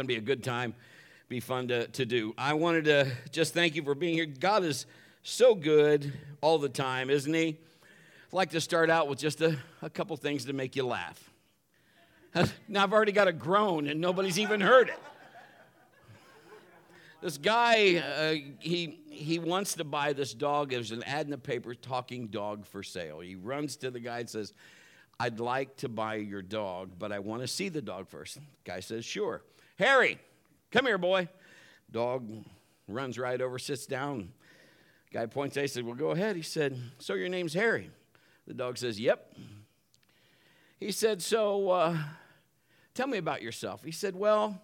Going to be a good time, be fun to, to do. I wanted to just thank you for being here. God is so good all the time, isn't He? I'd like to start out with just a, a couple things to make you laugh. Now, I've already got a groan and nobody's even heard it. This guy, uh, he, he wants to buy this dog. There's an ad in the paper, talking dog for sale. He runs to the guy and says, I'd like to buy your dog, but I want to see the dog first. The guy says, Sure. Harry, come here, boy. Dog runs right over, sits down. Guy points at, he said, Well, go ahead. He said, So your name's Harry? The dog says, Yep. He said, So uh, tell me about yourself. He said, Well,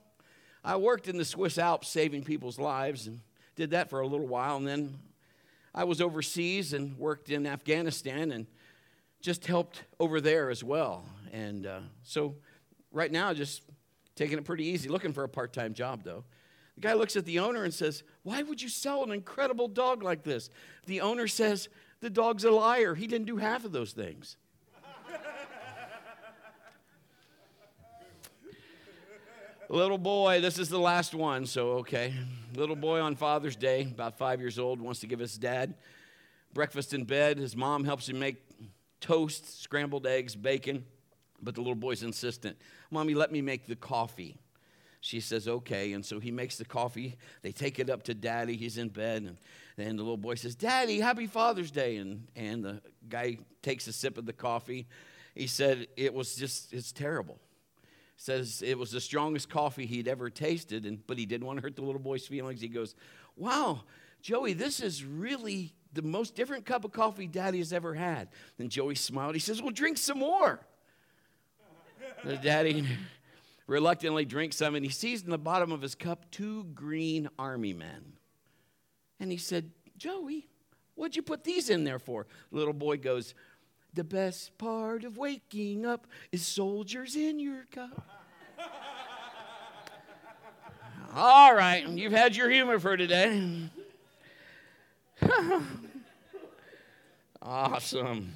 I worked in the Swiss Alps saving people's lives and did that for a little while. And then I was overseas and worked in Afghanistan and just helped over there as well. And uh, so right now, just taking it pretty easy, looking for a part time job though. The guy looks at the owner and says, Why would you sell an incredible dog like this? The owner says, The dog's a liar. He didn't do half of those things. Little boy, this is the last one, so okay. Little boy on Father's Day, about five years old, wants to give his dad breakfast in bed. His mom helps him make toast, scrambled eggs, bacon, but the little boy's insistent. Mommy, let me make the coffee. She says, okay. And so he makes the coffee. They take it up to daddy. He's in bed. And then the little boy says, Daddy, happy Father's Day. And, and the guy takes a sip of the coffee. He said, It was just, it's terrible says it was the strongest coffee he'd ever tasted, and, but he didn't want to hurt the little boy's feelings. He goes, Wow, Joey, this is really the most different cup of coffee daddy has ever had. Then Joey smiled. He says, Well, drink some more. The daddy reluctantly drinks some, and he sees in the bottom of his cup two green army men. And he said, Joey, what'd you put these in there for? The little boy goes, the best part of waking up is soldiers in your cup. All right, you've had your humor for today. awesome.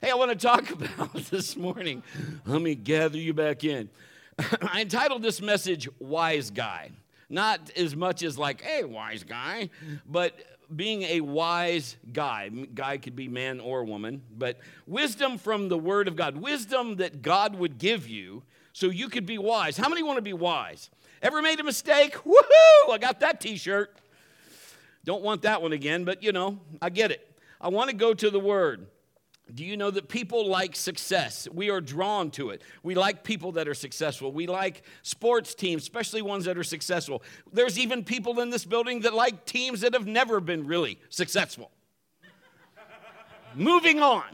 Hey, I want to talk about this morning. Let me gather you back in. I entitled this message Wise Guy. Not as much as like, hey, wise guy, but being a wise guy. Guy could be man or woman, but wisdom from the Word of God, wisdom that God would give you so you could be wise. How many want to be wise? Ever made a mistake? Woohoo! I got that t shirt. Don't want that one again, but you know, I get it. I want to go to the Word. Do you know that people like success? We are drawn to it. We like people that are successful. We like sports teams, especially ones that are successful. There's even people in this building that like teams that have never been really successful. Moving on.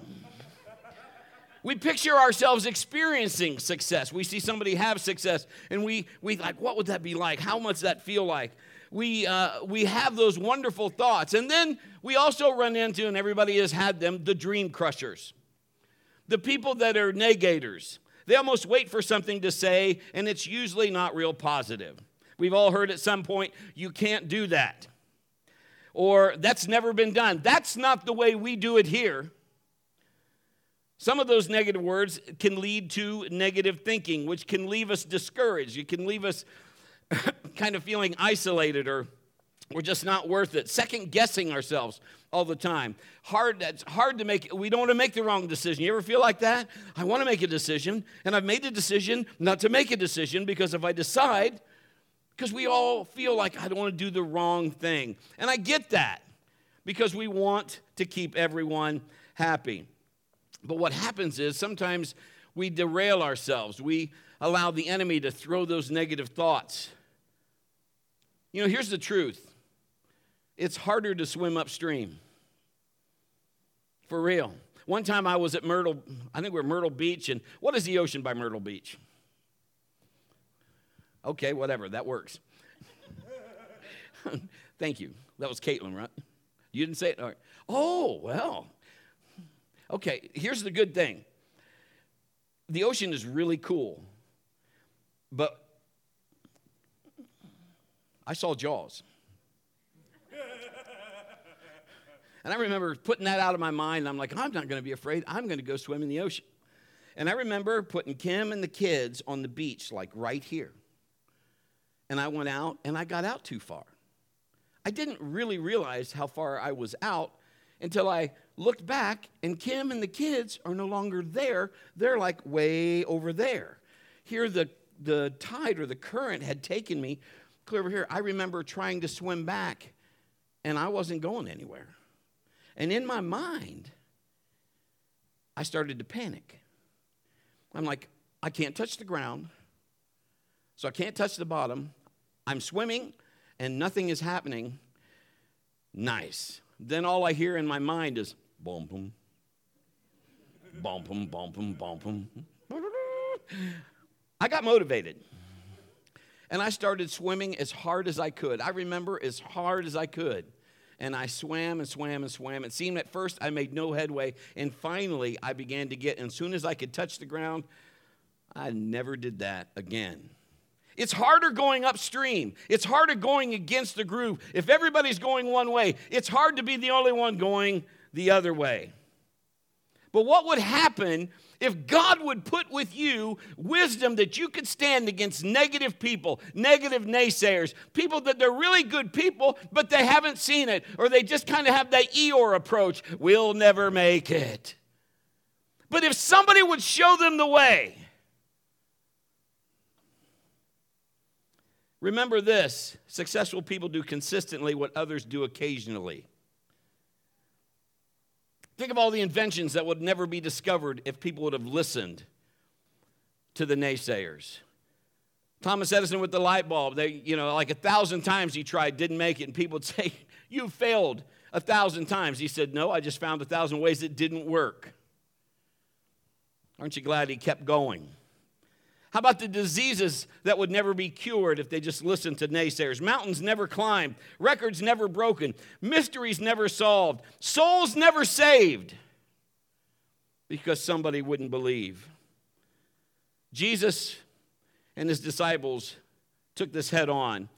We picture ourselves experiencing success. We see somebody have success and we we like what would that be like? How much that feel like? We, uh, we have those wonderful thoughts. And then we also run into, and everybody has had them, the dream crushers. The people that are negators. They almost wait for something to say, and it's usually not real positive. We've all heard at some point, you can't do that. Or that's never been done. That's not the way we do it here. Some of those negative words can lead to negative thinking, which can leave us discouraged. It can leave us kind of feeling isolated or we're just not worth it. Second guessing ourselves all the time. Hard, that's hard to make, we don't want to make the wrong decision. You ever feel like that? I want to make a decision, and I've made the decision not to make a decision because if I decide, because we all feel like I don't want to do the wrong thing. And I get that because we want to keep everyone happy. But what happens is sometimes we derail ourselves. We allow the enemy to throw those negative thoughts. You know, here's the truth it's harder to swim upstream. For real. One time I was at Myrtle, I think we are Myrtle Beach, and what is the ocean by Myrtle Beach? Okay, whatever, that works. Thank you. That was Caitlin, right? You didn't say it? Oh, well. Okay, here's the good thing the ocean is really cool. But I saw Jaws. And I remember putting that out of my mind. And I'm like, I'm not going to be afraid. I'm going to go swim in the ocean. And I remember putting Kim and the kids on the beach, like right here. and I went out and I got out too far. I didn't really realize how far I was out until I looked back and Kim and the kids are no longer there. They're like way over there. Here, the, the tide or the current had taken me clear over here. I remember trying to swim back and I wasn't going anywhere. And in my mind, I started to panic. I'm like, I can't touch the ground, so I can't touch the bottom. I'm swimming and nothing is happening. Nice. Then all I hear in my mind is boom, boom, boom, boom, boom, boom, boom. I got motivated. And I started swimming as hard as I could. I remember as hard as I could. And I swam and swam and swam. It seemed at first I made no headway. And finally, I began to get, and as soon as I could touch the ground, I never did that again. It's harder going upstream. It's harder going against the groove. If everybody's going one way, it's hard to be the only one going the other way. But what would happen if God would put with you wisdom that you could stand against negative people, negative naysayers, people that they're really good people, but they haven't seen it, or they just kind of have that Eeyore approach we'll never make it. But if somebody would show them the way, remember this successful people do consistently what others do occasionally. Think of all the inventions that would never be discovered if people would have listened to the naysayers. Thomas Edison with the light bulb, they, you know, like a thousand times he tried, didn't make it, and people would say, You failed a thousand times. He said, No, I just found a thousand ways it didn't work. Aren't you glad he kept going? How about the diseases that would never be cured if they just listened to naysayers? Mountains never climbed, records never broken, mysteries never solved, souls never saved because somebody wouldn't believe. Jesus and his disciples took this head on,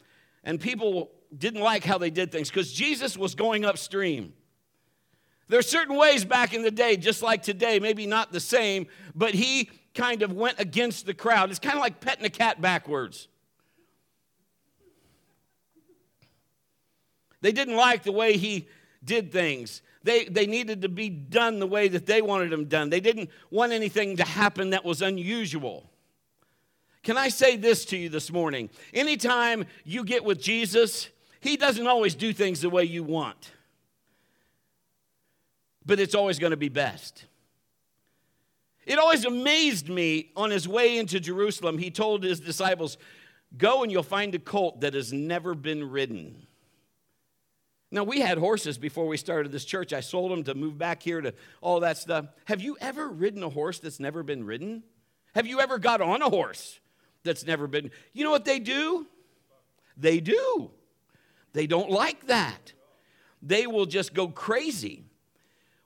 and people didn't like how they did things because Jesus was going upstream. There are certain ways back in the day, just like today, maybe not the same, but he kind of went against the crowd. It's kind of like petting a cat backwards. They didn't like the way he did things. They, they needed to be done the way that they wanted them done. They didn't want anything to happen that was unusual. Can I say this to you this morning? Anytime you get with Jesus, he doesn't always do things the way you want, but it's always going to be best. It always amazed me on his way into Jerusalem, he told his disciples, Go and you'll find a colt that has never been ridden. Now, we had horses before we started this church. I sold them to move back here to all that stuff. Have you ever ridden a horse that's never been ridden? Have you ever got on a horse that's never been? You know what they do? They do. They don't like that. They will just go crazy.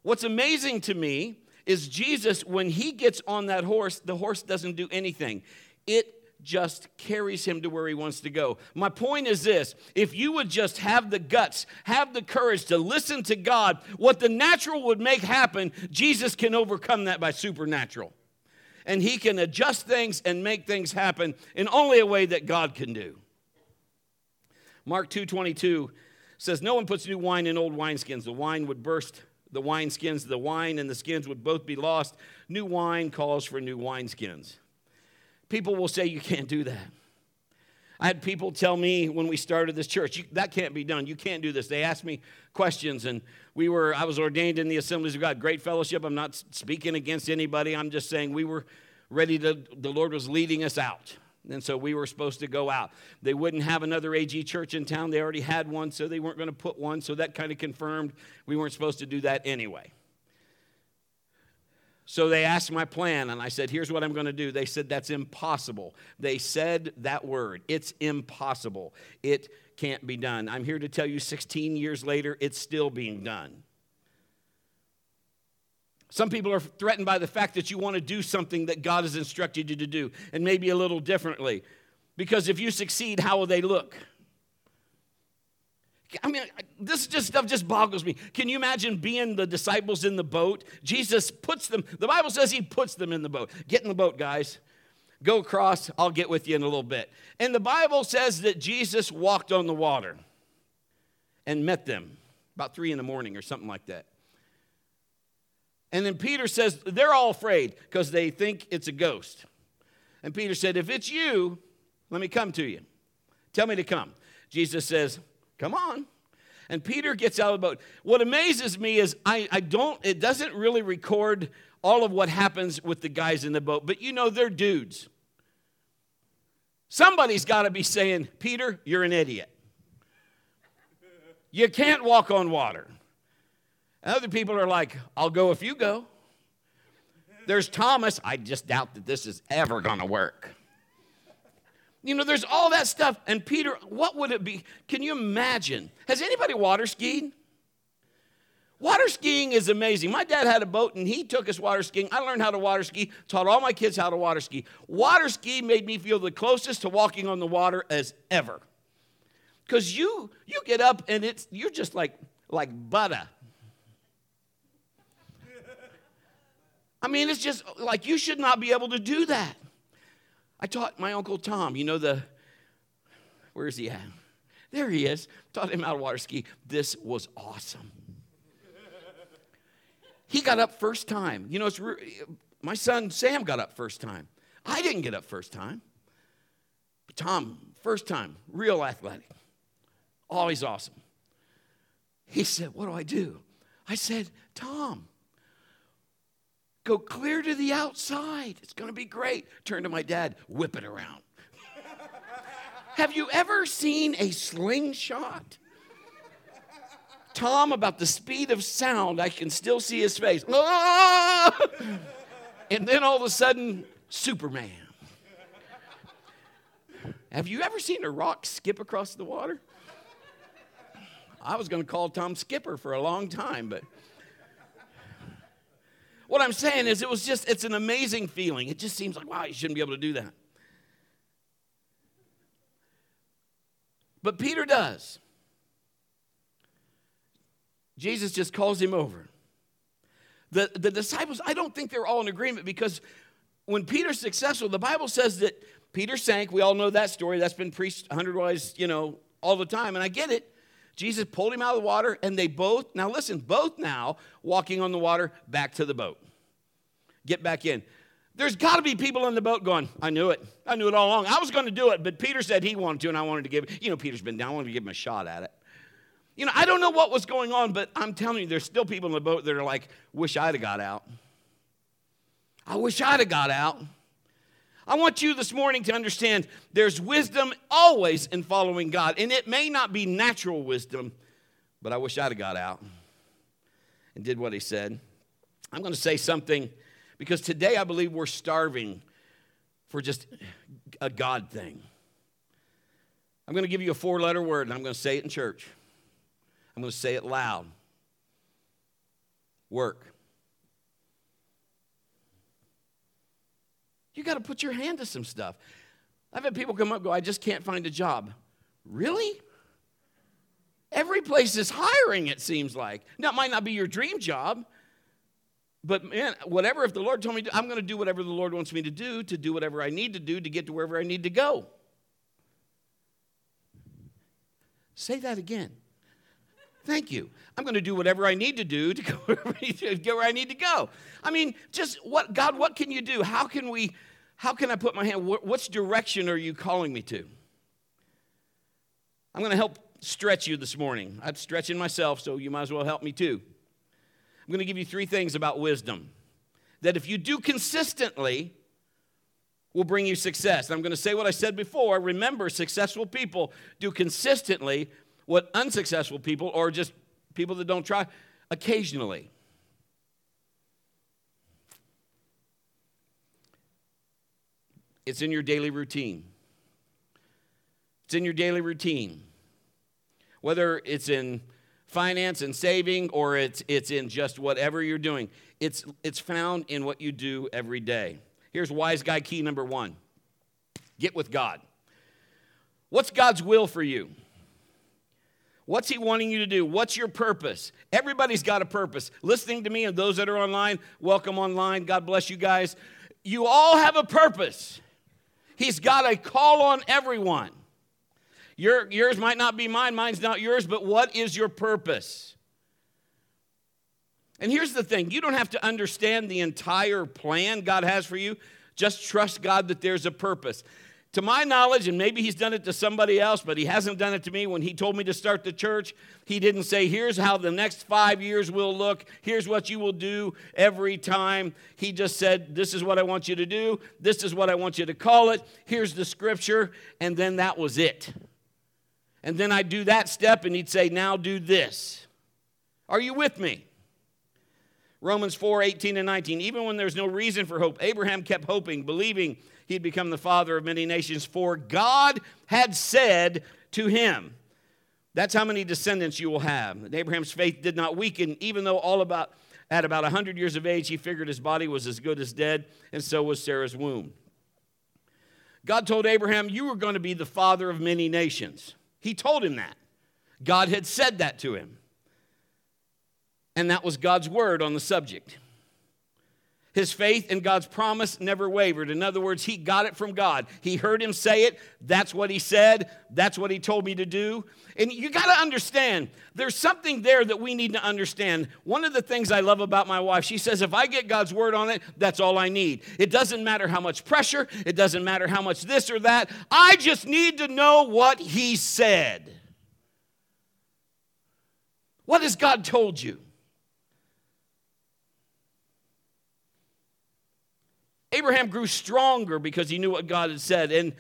What's amazing to me is Jesus, when he gets on that horse, the horse doesn't do anything. It just carries him to where he wants to go. My point is this if you would just have the guts, have the courage to listen to God, what the natural would make happen, Jesus can overcome that by supernatural. And he can adjust things and make things happen in only a way that God can do. Mark 2:22 says no one puts new wine in old wineskins. The wine would burst the wineskins, the wine and the skins would both be lost. New wine calls for new wineskins. People will say you can't do that. I had people tell me when we started this church, that can't be done. You can't do this. They asked me questions, and we were, I was ordained in the Assemblies of God. Great fellowship. I'm not speaking against anybody. I'm just saying we were ready to, the Lord was leading us out. And so we were supposed to go out. They wouldn't have another AG church in town. They already had one, so they weren't going to put one. So that kind of confirmed we weren't supposed to do that anyway. So they asked my plan, and I said, Here's what I'm going to do. They said, That's impossible. They said that word. It's impossible. It can't be done. I'm here to tell you 16 years later, it's still being done. Some people are threatened by the fact that you want to do something that God has instructed you to do, and maybe a little differently. Because if you succeed, how will they look? I mean, this just stuff just boggles me. Can you imagine being the disciples in the boat? Jesus puts them, the Bible says he puts them in the boat. Get in the boat, guys. Go across, I'll get with you in a little bit. And the Bible says that Jesus walked on the water and met them about three in the morning or something like that. And then Peter says, they're all afraid because they think it's a ghost. And Peter said, If it's you, let me come to you. Tell me to come. Jesus says, Come on. And Peter gets out of the boat. What amazes me is I, I don't, it doesn't really record all of what happens with the guys in the boat, but you know, they're dudes. Somebody's got to be saying, Peter, you're an idiot. You can't walk on water. Other people are like, I'll go if you go. There's Thomas. I just doubt that this is ever to work. You know, there's all that stuff. And Peter, what would it be? Can you imagine? Has anybody water skied? Water skiing is amazing. My dad had a boat and he took us water skiing. I learned how to water ski, taught all my kids how to water ski. Water ski made me feel the closest to walking on the water as ever. Cuz you you get up and it's you're just like like butter. I mean, it's just like you should not be able to do that. I taught my Uncle Tom, you know, the, where is he at? There he is. Taught him how to water ski. This was awesome. He got up first time. You know, it's my son Sam got up first time. I didn't get up first time. But Tom, first time, real athletic. Always awesome. He said, What do I do? I said, Tom, Go clear to the outside. It's going to be great. Turn to my dad, whip it around. Have you ever seen a slingshot? Tom, about the speed of sound, I can still see his face. And then all of a sudden, Superman. Have you ever seen a rock skip across the water? I was going to call Tom Skipper for a long time, but. What I'm saying is, it was just, it's an amazing feeling. It just seems like, wow, you shouldn't be able to do that. But Peter does. Jesus just calls him over. The, the disciples, I don't think they're all in agreement because when Peter's successful, the Bible says that Peter sank. We all know that story. That's been preached a hundred ways, you know, all the time. And I get it. Jesus pulled him out of the water, and they both, now listen, both now walking on the water back to the boat. Get back in. There's got to be people in the boat going, I knew it. I knew it all along. I was going to do it, but Peter said he wanted to, and I wanted to give, you know, Peter's been down. I wanted to give him a shot at it. You know, I don't know what was going on, but I'm telling you, there's still people in the boat that are like, wish I'd have got out. I wish I'd have got out. I want you this morning to understand there's wisdom always in following God. And it may not be natural wisdom, but I wish I'd have got out and did what he said. I'm going to say something because today I believe we're starving for just a God thing. I'm going to give you a four letter word and I'm going to say it in church. I'm going to say it loud work. You got to put your hand to some stuff. I've had people come up go, I just can't find a job. Really? Every place is hiring, it seems like. Now, it might not be your dream job, but man, whatever, if the Lord told me, to, I'm going to do whatever the Lord wants me to do, to do whatever I need to do to get to wherever I need to go. Say that again. Thank you. I'm going to do whatever I need to do to go where, I need to go. I mean, just what, God, what can you do? How can we, how can I put my hand, what, what's direction are you calling me to? I'm going to help stretch you this morning. I'm stretching myself, so you might as well help me too. I'm going to give you three things about wisdom that if you do consistently, will bring you success. I'm going to say what I said before. Remember, successful people do consistently what unsuccessful people or just people that don't try occasionally. It's in your daily routine. It's in your daily routine. Whether it's in finance and saving or it's, it's in just whatever you're doing, it's, it's found in what you do every day. Here's wise guy key number one get with God. What's God's will for you? What's He wanting you to do? What's your purpose? Everybody's got a purpose. Listening to me and those that are online, welcome online. God bless you guys. You all have a purpose. He's got a call on everyone. Your, yours might not be mine, mine's not yours, but what is your purpose? And here's the thing you don't have to understand the entire plan God has for you, just trust God that there's a purpose. To my knowledge, and maybe he's done it to somebody else, but he hasn't done it to me. When he told me to start the church, he didn't say, Here's how the next five years will look. Here's what you will do every time. He just said, This is what I want you to do. This is what I want you to call it. Here's the scripture. And then that was it. And then I'd do that step and he'd say, Now do this. Are you with me? Romans 4 18 and 19. Even when there's no reason for hope, Abraham kept hoping, believing he'd become the father of many nations, for God had said to him, That's how many descendants you will have. And Abraham's faith did not weaken, even though all about at about 100 years of age, he figured his body was as good as dead, and so was Sarah's womb. God told Abraham, You are going to be the father of many nations. He told him that. God had said that to him. And that was God's word on the subject. His faith in God's promise never wavered. In other words, he got it from God. He heard him say it. That's what he said. That's what he told me to do. And you got to understand, there's something there that we need to understand. One of the things I love about my wife, she says, if I get God's word on it, that's all I need. It doesn't matter how much pressure, it doesn't matter how much this or that. I just need to know what he said. What has God told you? Abraham grew stronger because he knew what God had said. And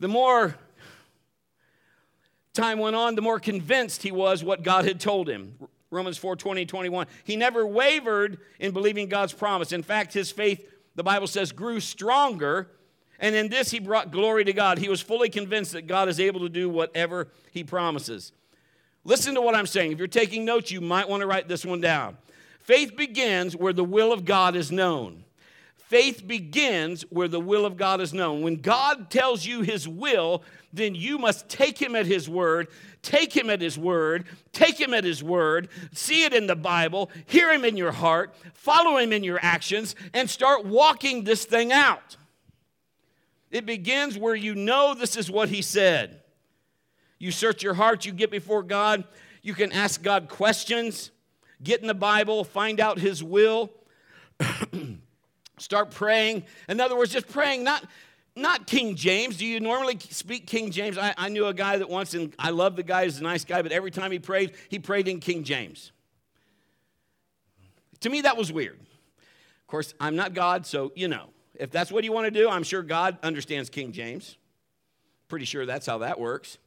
the more time went on, the more convinced he was what God had told him. Romans 4 20, 21. He never wavered in believing God's promise. In fact, his faith, the Bible says, grew stronger. And in this, he brought glory to God. He was fully convinced that God is able to do whatever he promises. Listen to what I'm saying. If you're taking notes, you might want to write this one down. Faith begins where the will of God is known. Faith begins where the will of God is known. When God tells you his will, then you must take him at his word, take him at his word, take him at his word, see it in the Bible, hear him in your heart, follow him in your actions, and start walking this thing out. It begins where you know this is what he said. You search your heart, you get before God, you can ask God questions, get in the Bible, find out his will. Start praying. In other words, just praying, not, not King James. Do you normally speak King James? I, I knew a guy that once, and I love the guy, he's a nice guy, but every time he prayed, he prayed in King James. To me, that was weird. Of course, I'm not God, so you know. If that's what you want to do, I'm sure God understands King James. Pretty sure that's how that works.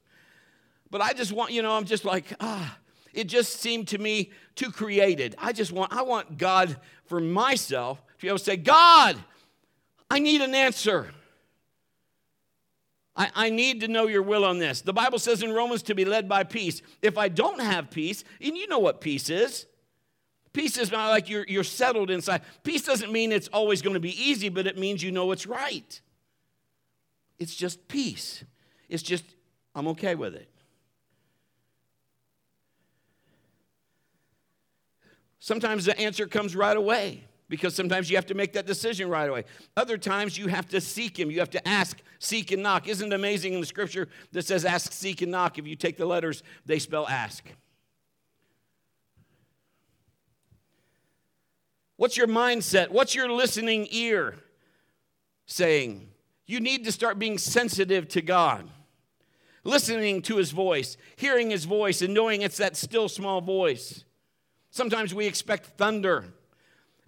But I just want, you know, I'm just like, ah, it just seemed to me too created. I just want, I want God for myself to be able to say, God, I need an answer. I, I need to know your will on this. The Bible says in Romans to be led by peace. If I don't have peace, and you know what peace is. Peace is not like you're, you're settled inside. Peace doesn't mean it's always going to be easy, but it means you know it's right. It's just peace. It's just, I'm okay with it. Sometimes the answer comes right away because sometimes you have to make that decision right away. Other times you have to seek Him. You have to ask, seek, and knock. Isn't it amazing in the scripture that says ask, seek, and knock? If you take the letters, they spell ask. What's your mindset? What's your listening ear saying? You need to start being sensitive to God, listening to His voice, hearing His voice, and knowing it's that still small voice. Sometimes we expect thunder.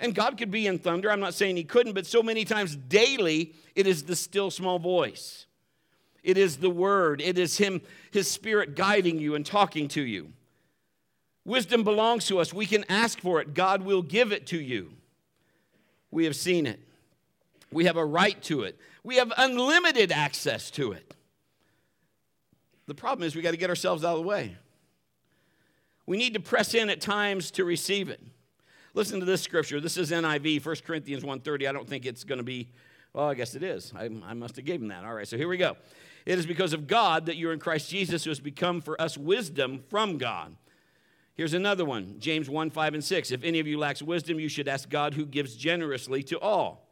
And God could be in thunder. I'm not saying he couldn't, but so many times daily, it is the still small voice. It is the word. It is him, his spirit guiding you and talking to you. Wisdom belongs to us. We can ask for it. God will give it to you. We have seen it. We have a right to it. We have unlimited access to it. The problem is we got to get ourselves out of the way. We need to press in at times to receive it. Listen to this scripture. This is NIV, 1 Corinthians 1.30. I don't think it's going to be, well, I guess it is. I, I must have him that. All right, so here we go. It is because of God that you're in Christ Jesus, who has become for us wisdom from God. Here's another one James 1 5 and 6. If any of you lacks wisdom, you should ask God who gives generously to all.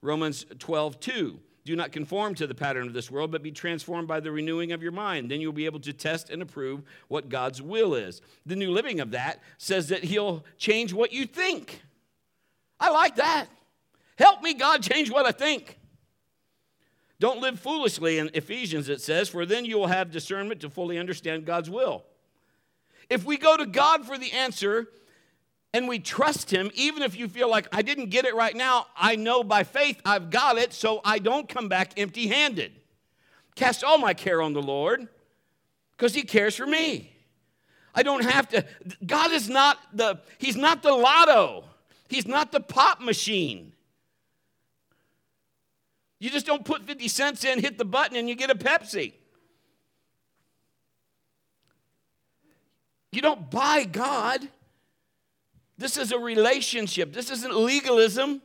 Romans 12 2. Do not conform to the pattern of this world, but be transformed by the renewing of your mind. Then you'll be able to test and approve what God's will is. The New Living of that says that He'll change what you think. I like that. Help me, God, change what I think. Don't live foolishly in Ephesians, it says, for then you will have discernment to fully understand God's will. If we go to God for the answer and we trust Him, even if you feel like I didn't get it right now, I know by faith I've got it, so I don't come back empty handed. Cast all my care on the Lord because He cares for me. I don't have to. God is not the, He's not the lotto, He's not the pop machine. You just don't put 50 cents in, hit the button, and you get a Pepsi. You don't buy God. This is a relationship. This isn't legalism.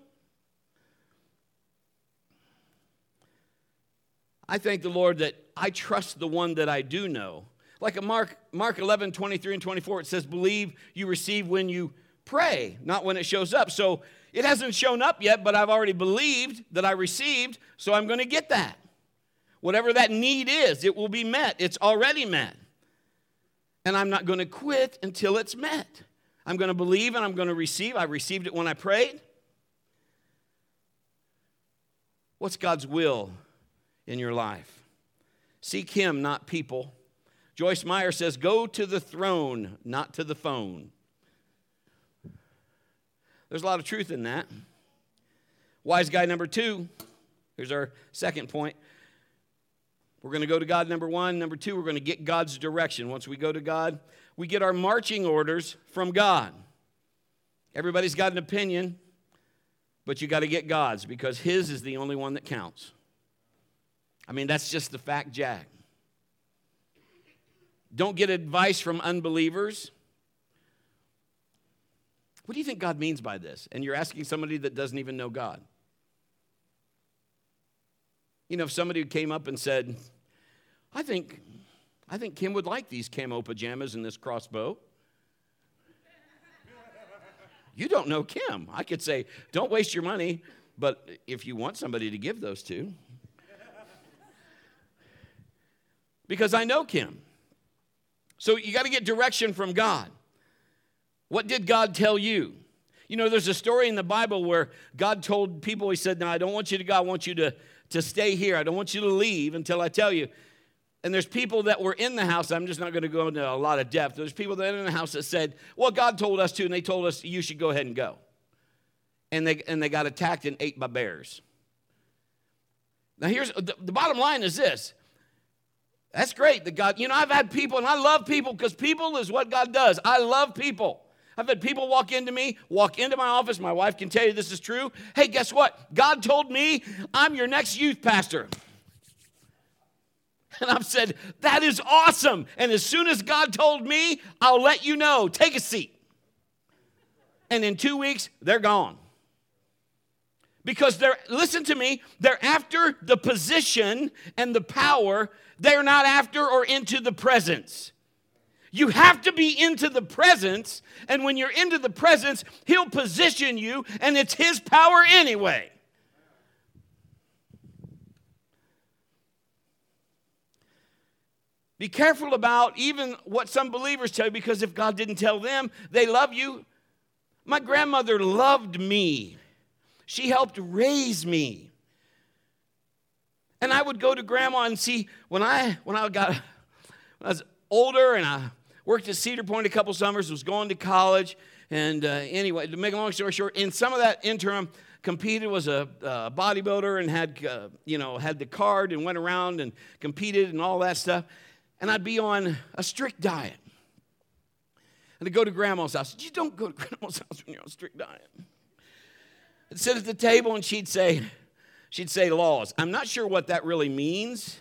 I thank the Lord that I trust the one that I do know. Like a Mark, Mark 11, 23 and 24, it says, Believe you receive when you pray, not when it shows up. So it hasn't shown up yet, but I've already believed that I received, so I'm going to get that. Whatever that need is, it will be met. It's already met and I'm not going to quit until it's met. I'm going to believe and I'm going to receive. I received it when I prayed. What's God's will in your life? Seek Him, not people. Joyce Meyer says, Go to the throne, not to the phone. There's a lot of truth in that. Wise guy number two, here's our second point we're going to go to God, number one. Number two, we're going to get God's direction. Once we go to God, we get our marching orders from God. Everybody's got an opinion, but you got to get God's because His is the only one that counts. I mean, that's just the fact, Jack. Don't get advice from unbelievers. What do you think God means by this? And you're asking somebody that doesn't even know God. You know, if somebody came up and said, I think, I think Kim would like these camo pajamas and this crossbow. You don't know Kim. I could say, don't waste your money, but if you want somebody to give those to, because I know Kim. So you got to get direction from God. What did God tell you? You know, there's a story in the Bible where God told people, He said, Now, I don't want you to go, I want you to to stay here. I don't want you to leave until I tell you. And there's people that were in the house. I'm just not going to go into a lot of depth. There's people that in the house that said, Well, God told us to, and they told us you should go ahead and go. And they, and they got attacked and ate by bears. Now, here's the, the bottom line is this. That's great that God, you know, I've had people, and I love people because people is what God does. I love people. I've had people walk into me, walk into my office. My wife can tell you this is true. Hey, guess what? God told me I'm your next youth pastor. And I've said, that is awesome. And as soon as God told me, I'll let you know. Take a seat. And in two weeks, they're gone. Because they're, listen to me, they're after the position and the power, they're not after or into the presence. You have to be into the presence, and when you're into the presence, He'll position you, and it's His power anyway. Be careful about even what some believers tell you because if God didn't tell them, they love you. My grandmother loved me, she helped raise me. And I would go to grandma and see when I when I got when I was older and I worked at Cedar Point a couple summers, was going to college. And uh, anyway, to make a long story short, in some of that interim, competed was a, bodybuilder and had uh, you know had the card and went around and competed and all that stuff. And I'd be on a strict diet. And I'd go to grandma's house. You don't go to grandma's house when you're on a strict diet. I'd sit at the table and she'd say, she'd say laws. I'm not sure what that really means,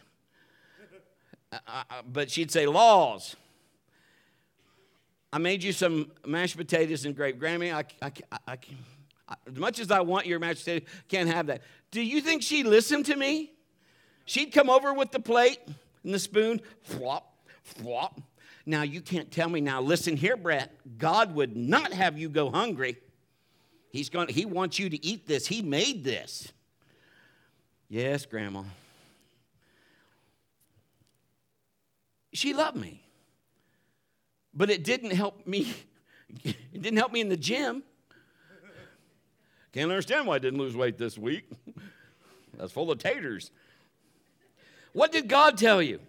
uh, uh, but she'd say laws. I made you some mashed potatoes and grape. Grammy, I, I, I, I, as much as I want your mashed potatoes, can't have that. Do you think she listened to me? She'd come over with the plate and the spoon, flop, flop. Now, you can't tell me now, listen here, Brett, God would not have you go hungry. He's going, he wants you to eat this. He made this. Yes, Grandma. She loved me. But it didn't help me. It didn't help me in the gym. Can't understand why I didn't lose weight this week. That's full of taters. What did God tell you?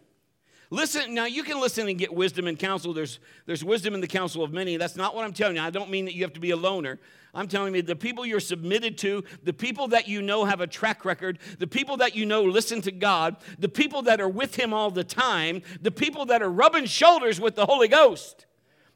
Listen, now you can listen and get wisdom and counsel. There's, there's wisdom in the counsel of many. That's not what I'm telling you. I don't mean that you have to be a loner. I'm telling you the people you're submitted to, the people that you know have a track record, the people that you know listen to God, the people that are with Him all the time, the people that are rubbing shoulders with the Holy Ghost.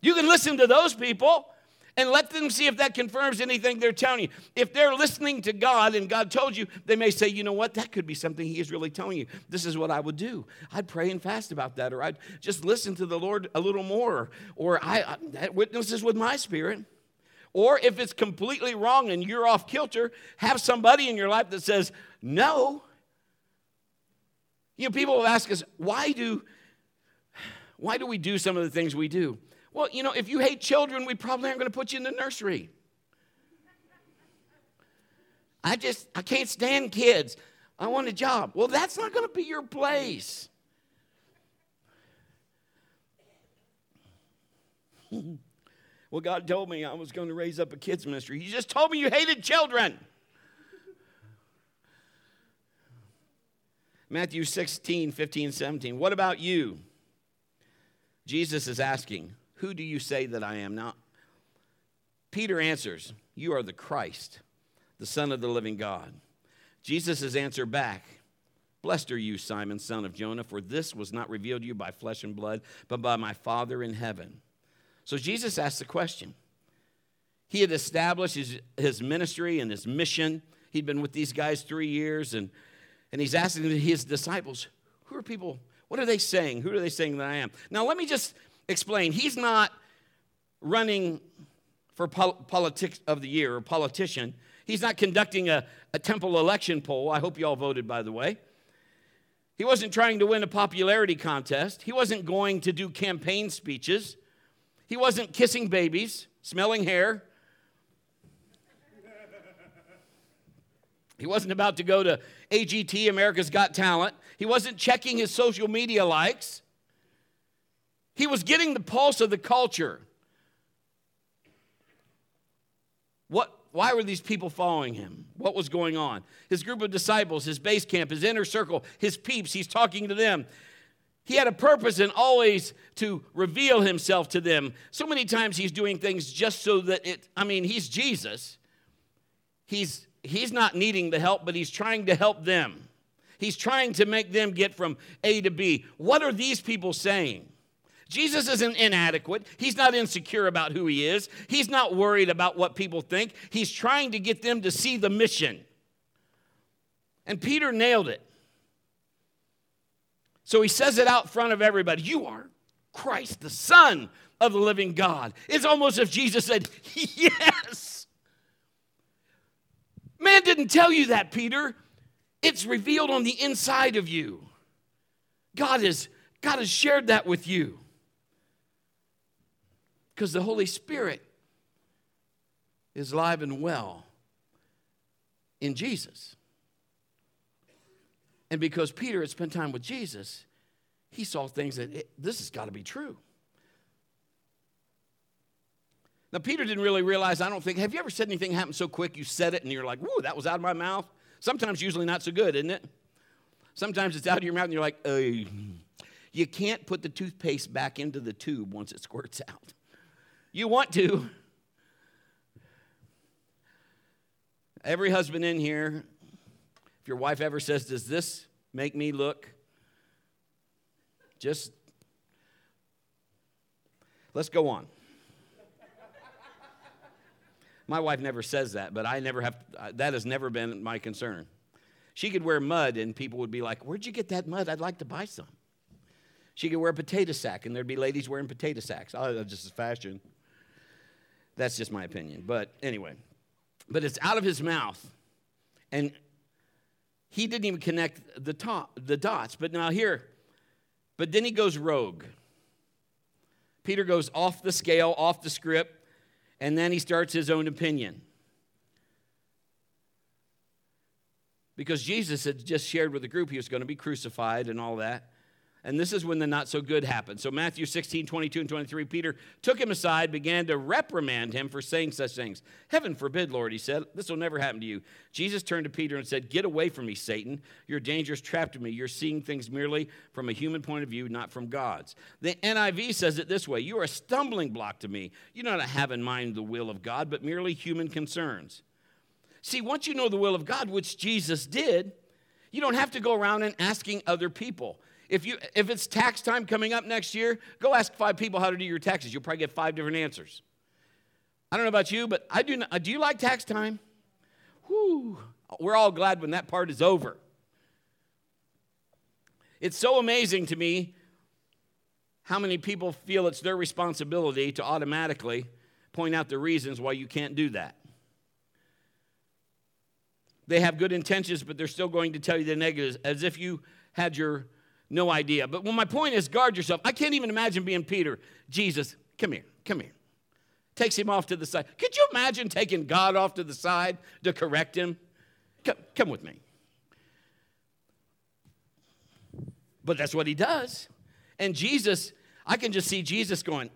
You can listen to those people and let them see if that confirms anything they're telling you. If they're listening to God and God told you, they may say, you know what, that could be something He is really telling you. This is what I would do. I'd pray and fast about that, or I'd just listen to the Lord a little more, or I, I that witnesses with my spirit. Or if it's completely wrong and you're off kilter, have somebody in your life that says, no. You know, people will ask us, why do, why do we do some of the things we do? Well, you know, if you hate children, we probably aren't going to put you in the nursery. I just, I can't stand kids. I want a job. Well, that's not going to be your place. well, God told me I was going to raise up a kids ministry. He just told me you hated children. Matthew 16, 15, 17. What about you? Jesus is asking, who do you say that I am? Now, Peter answers, You are the Christ, the Son of the living God. Jesus' answer back, Blessed are you, Simon, son of Jonah, for this was not revealed to you by flesh and blood, but by my Father in heaven. So Jesus asked the question. He had established his, his ministry and his mission. He'd been with these guys three years, and, and he's asking his disciples, Who are people? What are they saying? Who are they saying that I am? Now, let me just explain. He's not running for pol- politics of the year or politician. He's not conducting a, a temple election poll. I hope you all voted, by the way. He wasn't trying to win a popularity contest. He wasn't going to do campaign speeches. He wasn't kissing babies, smelling hair. He wasn't about to go to AGT, America's Got Talent. He wasn't checking his social media likes. He was getting the pulse of the culture. What, why were these people following him? What was going on? His group of disciples, his base camp, his inner circle, his peeps, he's talking to them. He had a purpose and always to reveal himself to them. So many times he's doing things just so that it, I mean, he's Jesus. He's, he's not needing the help, but he's trying to help them. He's trying to make them get from A to B. What are these people saying? Jesus isn't inadequate. He's not insecure about who he is. He's not worried about what people think. He's trying to get them to see the mission. And Peter nailed it. So he says it out front of everybody You are Christ, the Son of the living God. It's almost as if Jesus said, Yes. Man didn't tell you that, Peter. It's revealed on the inside of you. God, is, God has shared that with you. Because the Holy Spirit is alive and well in Jesus. And because Peter had spent time with Jesus, he saw things that it, this has got to be true. Now, Peter didn't really realize, I don't think, have you ever said anything happen so quick you said it and you're like, whoa, that was out of my mouth? Sometimes, usually not so good, isn't it? Sometimes it's out of your mouth and you're like, you can't put the toothpaste back into the tube once it squirts out. You want to. Every husband in here, if your wife ever says, Does this make me look? Just let's go on. My wife never says that, but I never have, uh, that has never been my concern. She could wear mud and people would be like, Where'd you get that mud? I'd like to buy some. She could wear a potato sack and there'd be ladies wearing potato sacks. Oh, that's just fashion. That's just my opinion. But anyway, but it's out of his mouth. And he didn't even connect the, top, the dots. But now here, but then he goes rogue. Peter goes off the scale, off the script, and then he starts his own opinion. because Jesus had just shared with the group he was going to be crucified and all that. And this is when the not so good happened. So, Matthew 16, 22, and 23, Peter took him aside, began to reprimand him for saying such things. Heaven forbid, Lord, he said, this will never happen to you. Jesus turned to Peter and said, Get away from me, Satan. You're a dangerous to me. You're seeing things merely from a human point of view, not from God's. The NIV says it this way You are a stumbling block to me. You do not have in mind the will of God, but merely human concerns. See, once you know the will of God, which Jesus did, you don't have to go around and asking other people. If, you, if it's tax time coming up next year, go ask five people how to do your taxes. You'll probably get five different answers. I don't know about you, but I do. Not, uh, do you like tax time? Whew. We're all glad when that part is over. It's so amazing to me how many people feel it's their responsibility to automatically point out the reasons why you can't do that. They have good intentions, but they're still going to tell you the negatives as if you had your no idea. But when my point is, guard yourself. I can't even imagine being Peter. Jesus, come here, come here. Takes him off to the side. Could you imagine taking God off to the side to correct him? Come, come with me. But that's what he does. And Jesus, I can just see Jesus going,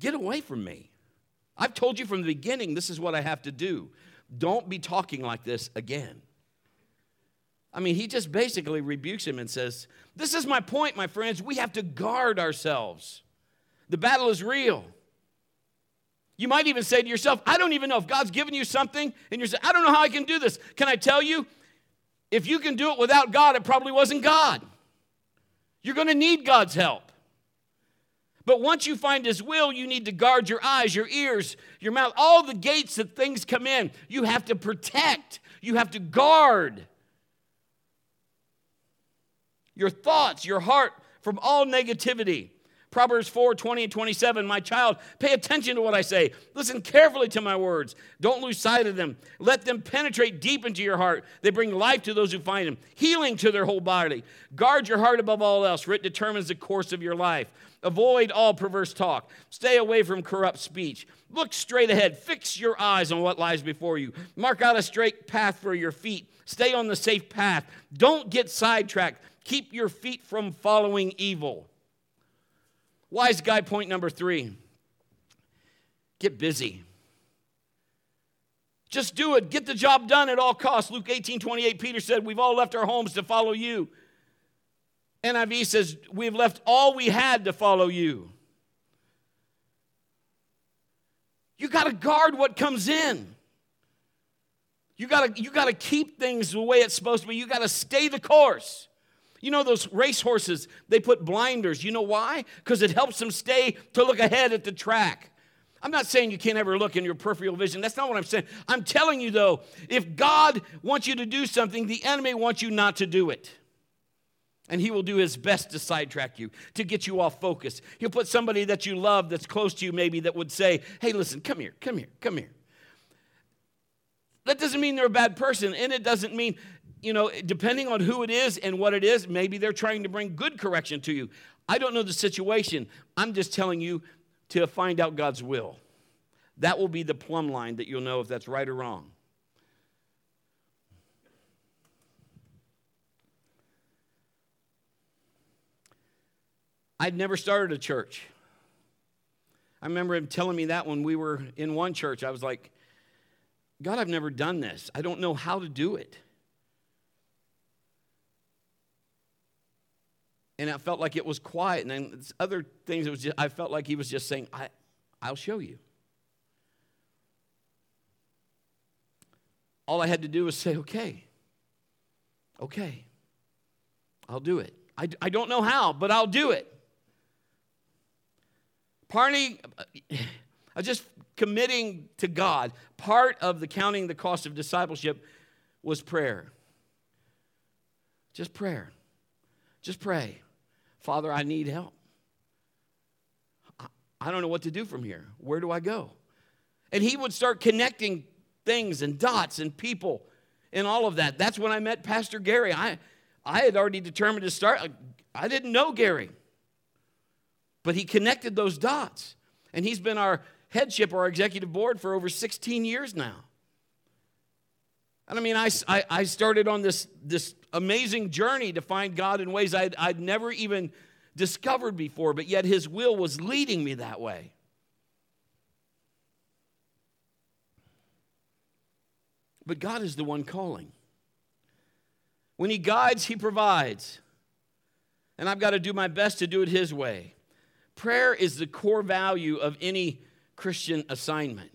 Get away from me. I've told you from the beginning, this is what I have to do. Don't be talking like this again. I mean, he just basically rebukes him and says, This is my point, my friends. We have to guard ourselves. The battle is real. You might even say to yourself, I don't even know if God's given you something, and you're saying, I don't know how I can do this. Can I tell you? If you can do it without God, it probably wasn't God. You're going to need God's help. But once you find His will, you need to guard your eyes, your ears, your mouth, all the gates that things come in. You have to protect, you have to guard your thoughts, your heart from all negativity. Proverbs 4 20 and 27. My child, pay attention to what I say. Listen carefully to my words. Don't lose sight of them. Let them penetrate deep into your heart. They bring life to those who find them, healing to their whole body. Guard your heart above all else, for it determines the course of your life. Avoid all perverse talk. Stay away from corrupt speech. Look straight ahead. Fix your eyes on what lies before you. Mark out a straight path for your feet. Stay on the safe path. Don't get sidetracked. Keep your feet from following evil. Wise guy point number three get busy. Just do it. Get the job done at all costs. Luke 18 28, Peter said, We've all left our homes to follow you. NIV says, We've left all we had to follow you. You got to guard what comes in. You got to you got to keep things the way it's supposed to be. You got to stay the course. You know those racehorses, they put blinders. You know why? Because it helps them stay to look ahead at the track. I'm not saying you can't ever look in your peripheral vision. That's not what I'm saying. I'm telling you, though, if God wants you to do something, the enemy wants you not to do it. And he will do his best to sidetrack you, to get you off focus. He'll put somebody that you love that's close to you, maybe, that would say, Hey, listen, come here, come here, come here. That doesn't mean they're a bad person, and it doesn't mean you know, depending on who it is and what it is, maybe they're trying to bring good correction to you. I don't know the situation. I'm just telling you to find out God's will. That will be the plumb line that you'll know if that's right or wrong. I'd never started a church. I remember him telling me that when we were in one church. I was like, God, I've never done this. I don't know how to do it. And I felt like it was quiet. And then other things, it was just, I felt like he was just saying, I, I'll show you. All I had to do was say, okay, okay, I'll do it. I, I don't know how, but I'll do it. Partly, I just committing to God. Part of the counting the cost of discipleship was prayer. Just prayer. Just pray. Father, I need help. I don't know what to do from here. Where do I go? And he would start connecting things and dots and people and all of that. That's when I met Pastor Gary. I, I had already determined to start. I didn't know Gary, but he connected those dots. And he's been our headship, our executive board for over 16 years now. And I mean, I, I, I started on this, this amazing journey to find God in ways I'd, I'd never even discovered before, but yet His will was leading me that way. But God is the one calling. When He guides, He provides. And I've got to do my best to do it His way. Prayer is the core value of any Christian assignment.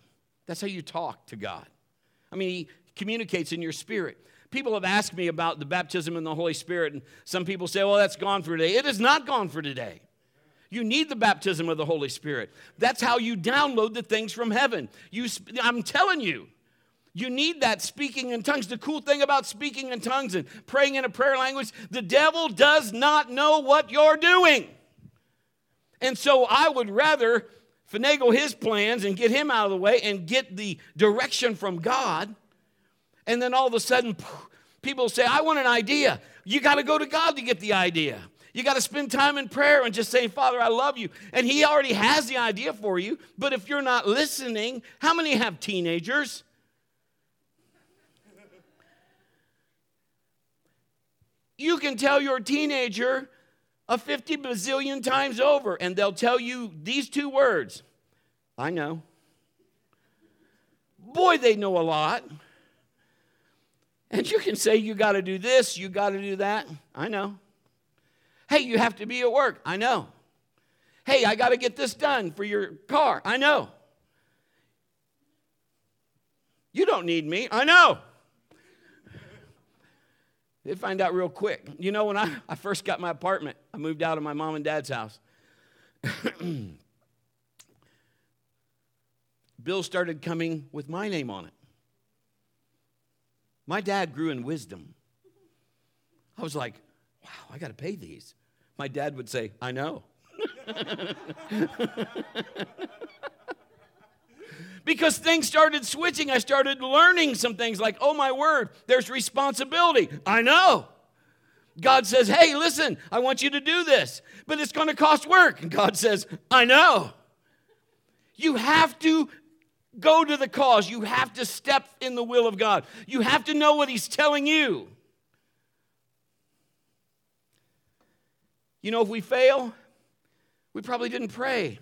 That's how you talk to God. I mean, He communicates in your spirit. People have asked me about the baptism in the Holy Spirit, and some people say, well, that's gone for today. It is not gone for today. You need the baptism of the Holy Spirit. That's how you download the things from heaven. You, I'm telling you, you need that speaking in tongues. The cool thing about speaking in tongues and praying in a prayer language, the devil does not know what you're doing. And so I would rather finagle his plans and get him out of the way and get the direction from God and then all of a sudden, people say, I want an idea. You got to go to God to get the idea. You got to spend time in prayer and just say, Father, I love you. And He already has the idea for you. But if you're not listening, how many have teenagers? You can tell your teenager a 50 bazillion times over, and they'll tell you these two words I know. Boy, they know a lot. And you can say, you got to do this, you got to do that. I know. Hey, you have to be at work. I know. Hey, I got to get this done for your car. I know. You don't need me. I know. They find out real quick. You know, when I, I first got my apartment, I moved out of my mom and dad's house. Bills started coming with my name on it. My dad grew in wisdom. I was like, wow, I got to pay these. My dad would say, I know. because things started switching. I started learning some things like, oh my word, there's responsibility. I know. God says, hey, listen, I want you to do this, but it's going to cost work. And God says, I know. You have to go to the cause. You have to step in the will of God. You have to know what He's telling you. You know, if we fail, we probably didn't pray.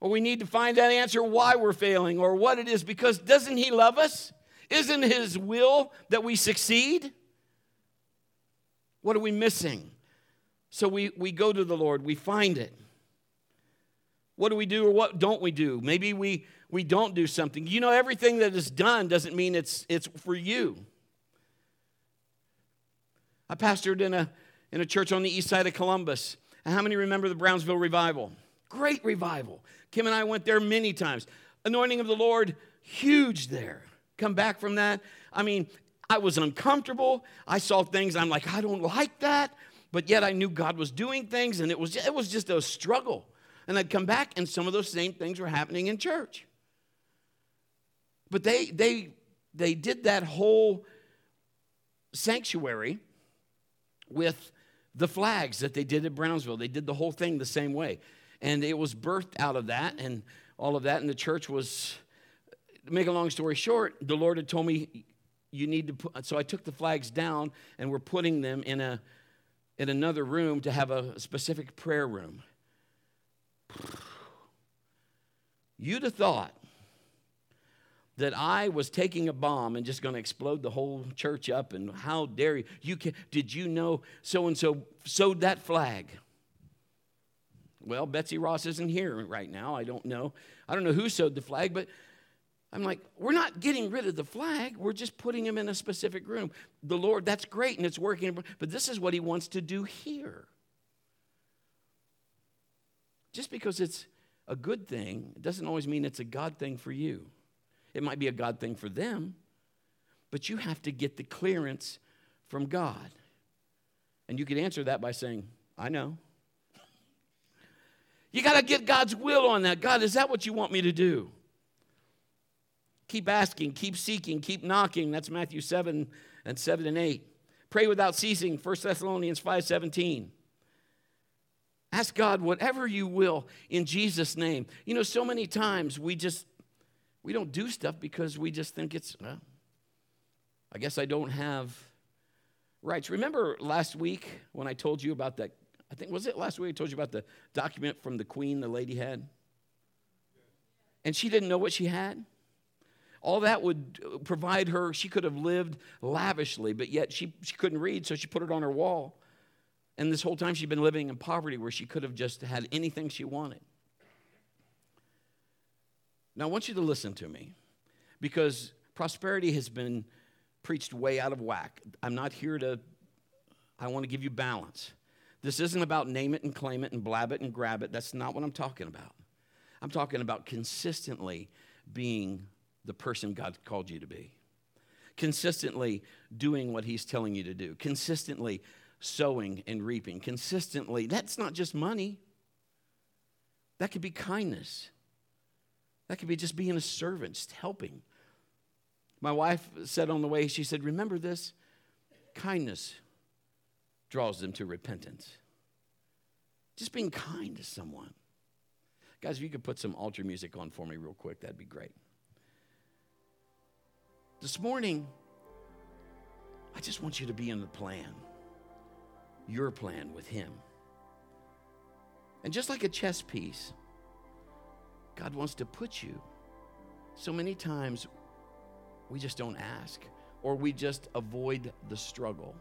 Or we need to find that answer why we're failing or what it is because doesn't He love us? Isn't His will that we succeed? What are we missing? So we, we go to the Lord, we find it. What do we do or what don't we do? Maybe we, we don't do something. You know, everything that is done doesn't mean it's, it's for you. I pastored in a, in a church on the east side of Columbus. How many remember the Brownsville revival? Great revival. Kim and I went there many times. Anointing of the Lord, huge there. Come back from that. I mean, I was uncomfortable. I saw things, I'm like, I don't like that. But yet I knew God was doing things, and it was, it was just a struggle. And I'd come back, and some of those same things were happening in church. But they, they, they did that whole sanctuary with the flags that they did at Brownsville. They did the whole thing the same way. And it was birthed out of that and all of that. And the church was, make a long story short, the Lord had told me, you need to put, so I took the flags down and we're putting them in, a, in another room to have a specific prayer room. You'd have thought that I was taking a bomb and just going to explode the whole church up, and how dare you? You can, did you know so and so sewed that flag? Well, Betsy Ross isn't here right now. I don't know. I don't know who sewed the flag, but I'm like, we're not getting rid of the flag. We're just putting him in a specific room. The Lord, that's great and it's working, but this is what he wants to do here. Just because it's a good thing, it doesn't always mean it's a God thing for you. It might be a God thing for them, but you have to get the clearance from God. And you could answer that by saying, I know. You got to get God's will on that. God, is that what you want me to do? Keep asking, keep seeking, keep knocking. That's Matthew 7 and 7 and 8. Pray without ceasing, 1 Thessalonians 5 17. Ask God whatever you will in Jesus' name. You know, so many times we just we don't do stuff because we just think it's well, I guess I don't have rights. Remember last week when I told you about that? I think, was it last week I told you about the document from the queen the lady had? And she didn't know what she had? All that would provide her, she could have lived lavishly, but yet she, she couldn't read, so she put it on her wall. And this whole time she'd been living in poverty where she could have just had anything she wanted. Now, I want you to listen to me because prosperity has been preached way out of whack. I'm not here to, I want to give you balance. This isn't about name it and claim it and blab it and grab it. That's not what I'm talking about. I'm talking about consistently being the person God called you to be, consistently doing what He's telling you to do, consistently sowing and reaping, consistently. That's not just money, that could be kindness. That could be just being a servant, just helping. My wife said on the way, she said, Remember this kindness draws them to repentance. Just being kind to someone. Guys, if you could put some altar music on for me real quick, that'd be great. This morning, I just want you to be in the plan, your plan with Him. And just like a chess piece, God wants to put you. So many times we just don't ask or we just avoid the struggle.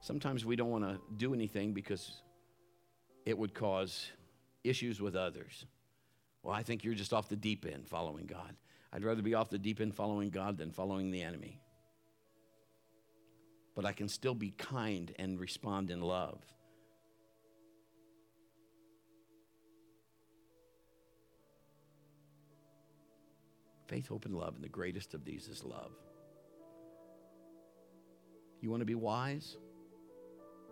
Sometimes we don't want to do anything because it would cause issues with others. Well, I think you're just off the deep end following God. I'd rather be off the deep end following God than following the enemy but I can still be kind and respond in love. Faith, hope, and love, and the greatest of these is love. You want to be wise?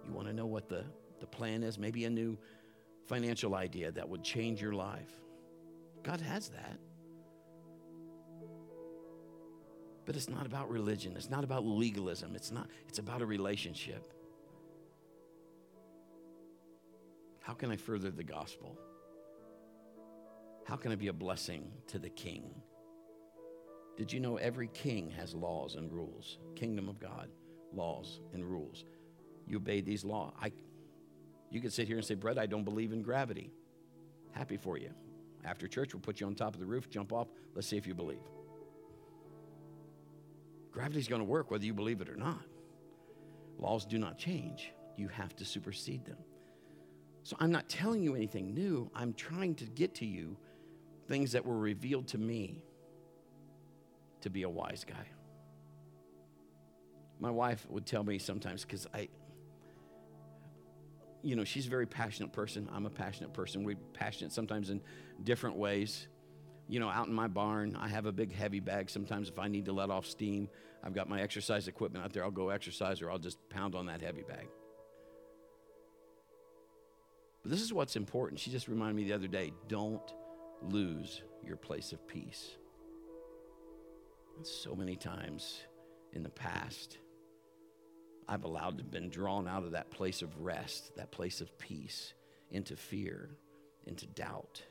You want to know what the, the plan is? Maybe a new financial idea that would change your life. God has that. But it's not about religion. It's not about legalism. It's not, it's about a relationship. How can I further the gospel? How can I be a blessing to the king? Did you know every king has laws and rules? Kingdom of God, laws and rules. You obey these laws. I, you could sit here and say, Brett, I don't believe in gravity. Happy for you. After church, we'll put you on top of the roof, jump off. Let's see if you believe. Gravity's going to work whether you believe it or not. Laws do not change, you have to supersede them. So I'm not telling you anything new. I'm trying to get to you things that were revealed to me to be a wise guy. My wife would tell me sometimes because I, you know, she's a very passionate person. I'm a passionate person. We're passionate sometimes in different ways you know, out in my barn, I have a big heavy bag. Sometimes if I need to let off steam, I've got my exercise equipment out there. I'll go exercise or I'll just pound on that heavy bag. But this is what's important. She just reminded me the other day don't lose your place of peace. And so many times in the past, I've allowed to been drawn out of that place of rest, that place of peace, into fear, into doubt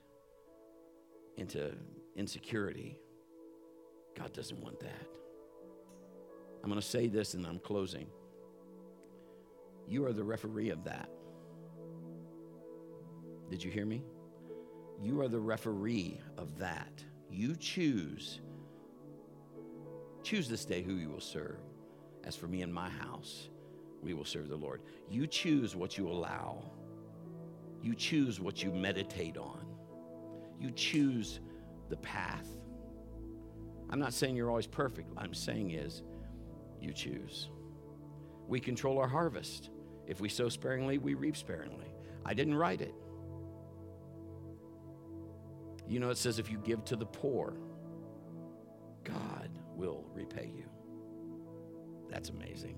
into insecurity. God doesn't want that. I'm going to say this and I'm closing. You are the referee of that. Did you hear me? You are the referee of that. You choose. Choose this day who you will serve. As for me and my house, we will serve the Lord. You choose what you allow. You choose what you meditate on. You choose the path. I'm not saying you're always perfect. What I'm saying is you choose. We control our harvest. If we sow sparingly, we reap sparingly. I didn't write it. You know, it says if you give to the poor, God will repay you. That's amazing.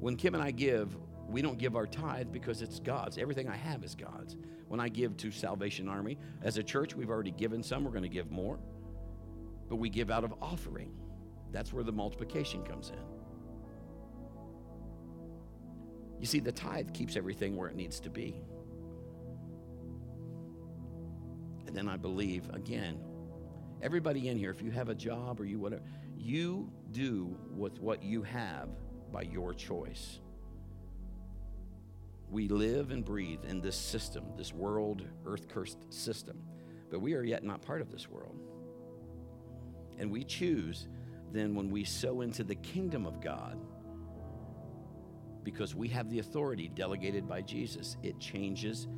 When Kim and I give, we don't give our tithe because it's God's. Everything I have is God's. When I give to Salvation Army, as a church, we've already given some, we're going to give more. But we give out of offering. That's where the multiplication comes in. You see, the tithe keeps everything where it needs to be. And then I believe, again, everybody in here, if you have a job or you whatever, you do with what you have by your choice. We live and breathe in this system, this world, earth cursed system, but we are yet not part of this world. And we choose then when we sow into the kingdom of God, because we have the authority delegated by Jesus, it changes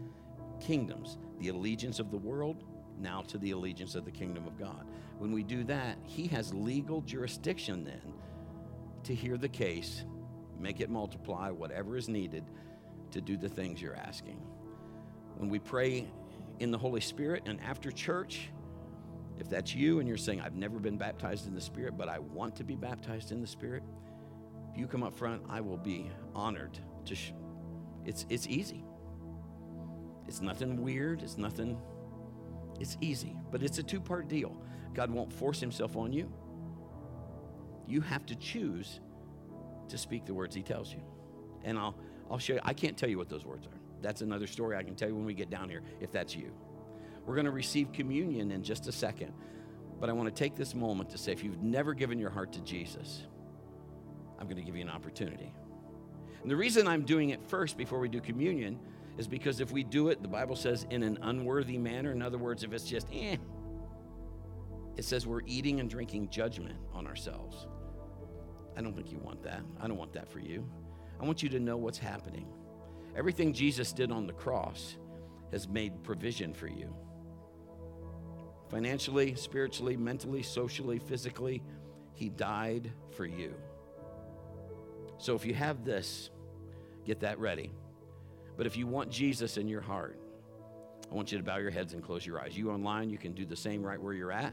kingdoms. The allegiance of the world now to the allegiance of the kingdom of God. When we do that, He has legal jurisdiction then to hear the case, make it multiply, whatever is needed to do the things you're asking. When we pray in the Holy Spirit and after church, if that's you and you're saying, I've never been baptized in the Spirit, but I want to be baptized in the Spirit, if you come up front, I will be honored to. Sh- it's, it's easy. It's nothing weird. It's nothing, it's easy, but it's a two part deal. God won't force himself on you. You have to choose to speak the words he tells you. And I'll, I'll show you, I can't tell you what those words are. That's another story I can tell you when we get down here, if that's you. We're going to receive communion in just a second. But I want to take this moment to say if you've never given your heart to Jesus, I'm going to give you an opportunity. And the reason I'm doing it first before we do communion is because if we do it, the Bible says, in an unworthy manner, in other words, if it's just eh, it says we're eating and drinking judgment on ourselves. I don't think you want that. I don't want that for you. I want you to know what's happening. Everything Jesus did on the cross has made provision for you financially, spiritually, mentally, socially, physically. He died for you. So if you have this, get that ready. But if you want Jesus in your heart, I want you to bow your heads and close your eyes. You online, you can do the same right where you're at.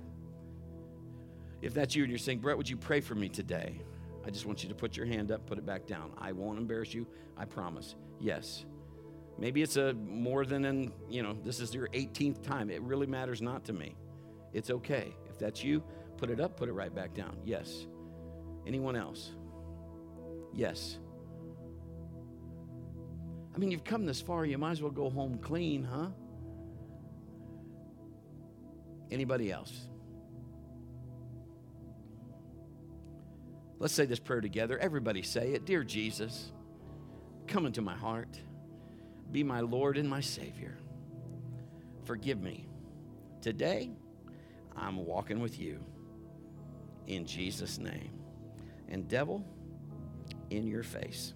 If that's you and you're saying, Brett, would you pray for me today? I just want you to put your hand up, put it back down. I won't embarrass you, I promise. Yes. Maybe it's a more than an, you know, this is your 18th time. It really matters not to me. It's okay. If that's you, put it up, put it right back down. Yes. Anyone else? Yes. I mean, you've come this far, you might as well go home clean, huh? Anybody else? Let's say this prayer together. Everybody say it. Dear Jesus, come into my heart. Be my Lord and my Savior. Forgive me. Today, I'm walking with you. In Jesus' name. And, devil, in your face.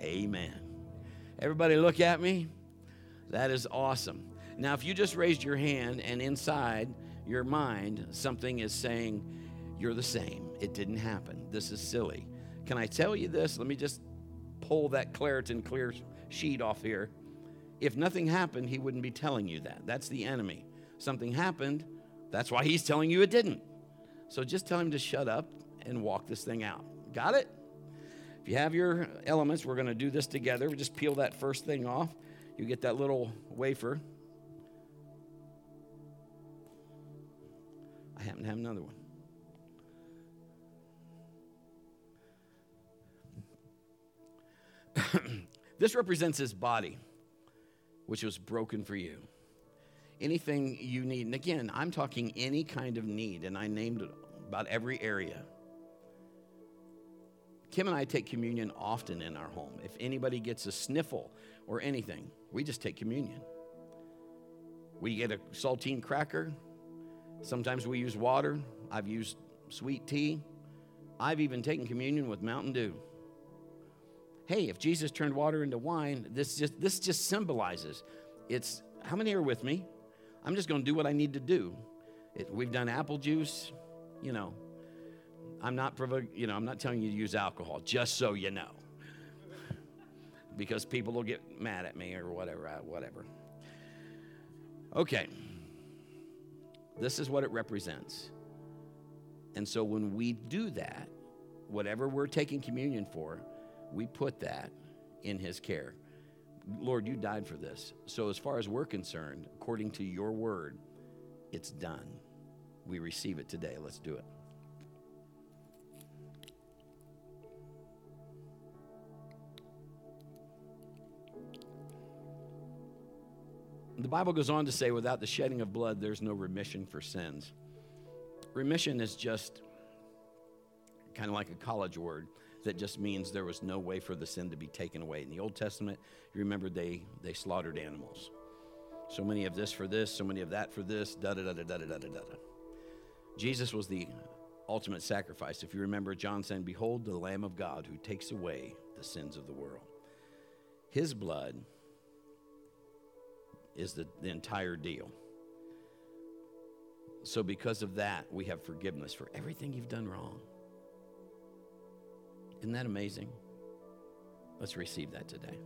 Amen. Everybody, look at me. That is awesome. Now, if you just raised your hand and inside your mind something is saying, You're the same, it didn't happen, this is silly. Can I tell you this? Let me just pull that Claritin clear sheet off here. If nothing happened, he wouldn't be telling you that. That's the enemy. Something happened, that's why he's telling you it didn't. So just tell him to shut up and walk this thing out. Got it? If you have your elements, we're going to do this together. We just peel that first thing off. You get that little wafer. I happen to have another one. this represents his body, which was broken for you. Anything you need, and again, I'm talking any kind of need, and I named about every area. Kim and I take communion often in our home. If anybody gets a sniffle or anything, we just take communion. We get a saltine cracker. Sometimes we use water. I've used sweet tea. I've even taken communion with Mountain Dew. Hey, if Jesus turned water into wine, this just this just symbolizes it's how many are with me? I'm just going to do what I need to do. It, we've done apple juice, you know, I'm not provoking, you know, I'm not telling you to use alcohol, just so you know. because people will get mad at me or whatever, uh, whatever. Okay. This is what it represents. And so when we do that, whatever we're taking communion for, we put that in his care. Lord, you died for this. So as far as we're concerned, according to your word, it's done. We receive it today. Let's do it. The Bible goes on to say, without the shedding of blood, there's no remission for sins. Remission is just kind of like a college word that just means there was no way for the sin to be taken away. In the Old Testament, you remember they, they slaughtered animals. So many of this for this, so many of that for this, da da da da da da da da. Jesus was the ultimate sacrifice. If you remember John saying, Behold the Lamb of God who takes away the sins of the world. His blood is the, the entire deal. So, because of that, we have forgiveness for everything you've done wrong. Isn't that amazing? Let's receive that today.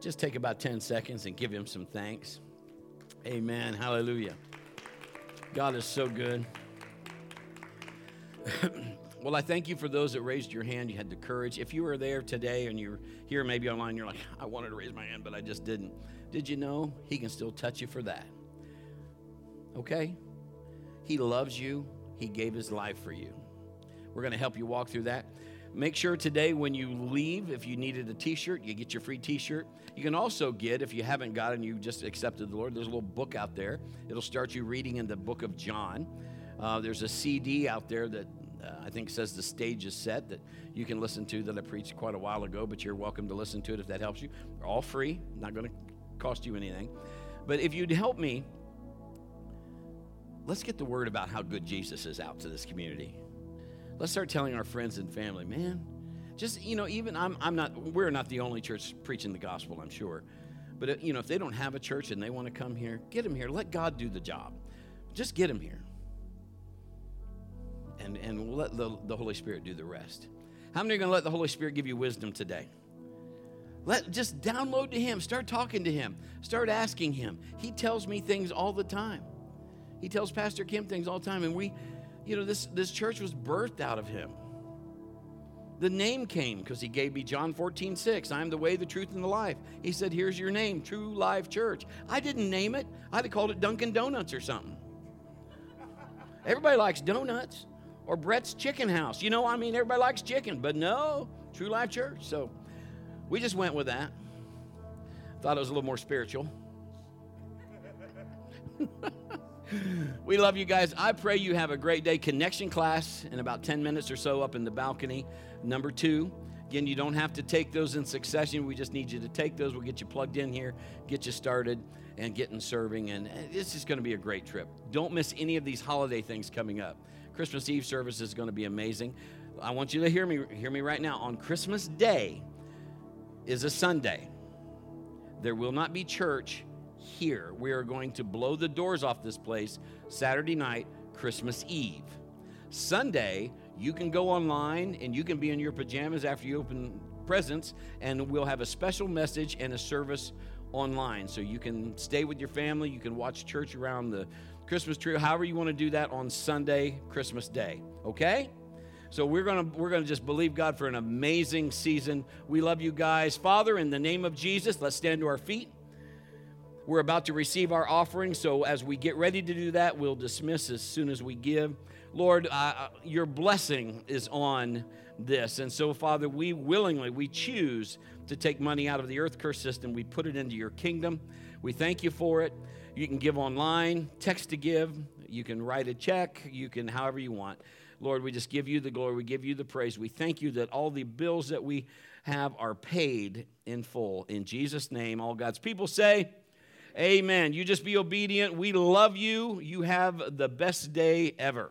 Just take about 10 seconds and give him some thanks. Amen. Hallelujah. God is so good. well, I thank you for those that raised your hand. You had the courage. If you were there today and you're here maybe online, you're like, I wanted to raise my hand, but I just didn't. Did you know He can still touch you for that? Okay? He loves you, He gave His life for you. We're going to help you walk through that. Make sure today when you leave, if you needed a t shirt, you get your free t shirt. You can also get, if you haven't gotten, you just accepted the Lord, there's a little book out there. It'll start you reading in the book of John. Uh, there's a CD out there that uh, I think says the stage is set that you can listen to that I preached quite a while ago, but you're welcome to listen to it if that helps you. They're all free, not going to cost you anything. But if you'd help me, let's get the word about how good Jesus is out to this community. Let's start telling our friends and family, man. Just, you know, even I'm, I'm not, we're not the only church preaching the gospel, I'm sure. But, uh, you know, if they don't have a church and they want to come here, get them here. Let God do the job. Just get them here. And, and we'll let the, the Holy Spirit do the rest. How many are going to let the Holy Spirit give you wisdom today? Let just download to him, start talking to him, start asking him. He tells me things all the time. He tells Pastor Kim things all the time, and we, you know, this, this church was birthed out of him. The name came because he gave me John 14, 6. I am the way, the truth, and the life. He said, Here's your name, True Life Church. I didn't name it. I'd have called it Dunkin' Donuts or something. Everybody likes donuts or Brett's Chicken House. You know, I mean, everybody likes chicken, but no, True Life Church. So we just went with that. Thought it was a little more spiritual. we love you guys. I pray you have a great day. Connection class in about 10 minutes or so up in the balcony. Number two. Again, you don't have to take those in succession. We just need you to take those. We'll get you plugged in here, get you started, and getting serving. And this is going to be a great trip. Don't miss any of these holiday things coming up. Christmas Eve service is going to be amazing. I want you to hear me hear me right now. On Christmas Day is a Sunday. There will not be church here. We are going to blow the doors off this place Saturday night, Christmas Eve. Sunday, you can go online and you can be in your pajamas after you open presents, and we'll have a special message and a service online. So you can stay with your family, you can watch church around the Christmas tree, however you want to do that on Sunday, Christmas Day. Okay? So we're gonna we're gonna just believe God for an amazing season. We love you guys. Father, in the name of Jesus, let's stand to our feet. We're about to receive our offering, so as we get ready to do that, we'll dismiss as soon as we give. Lord, uh, uh, your blessing is on this. And so, Father, we willingly, we choose to take money out of the earth curse system. We put it into your kingdom. We thank you for it. You can give online, text to give, you can write a check, you can however you want. Lord, we just give you the glory, we give you the praise. We thank you that all the bills that we have are paid in full. In Jesus' name, all God's people say, Amen. You just be obedient. We love you. You have the best day ever.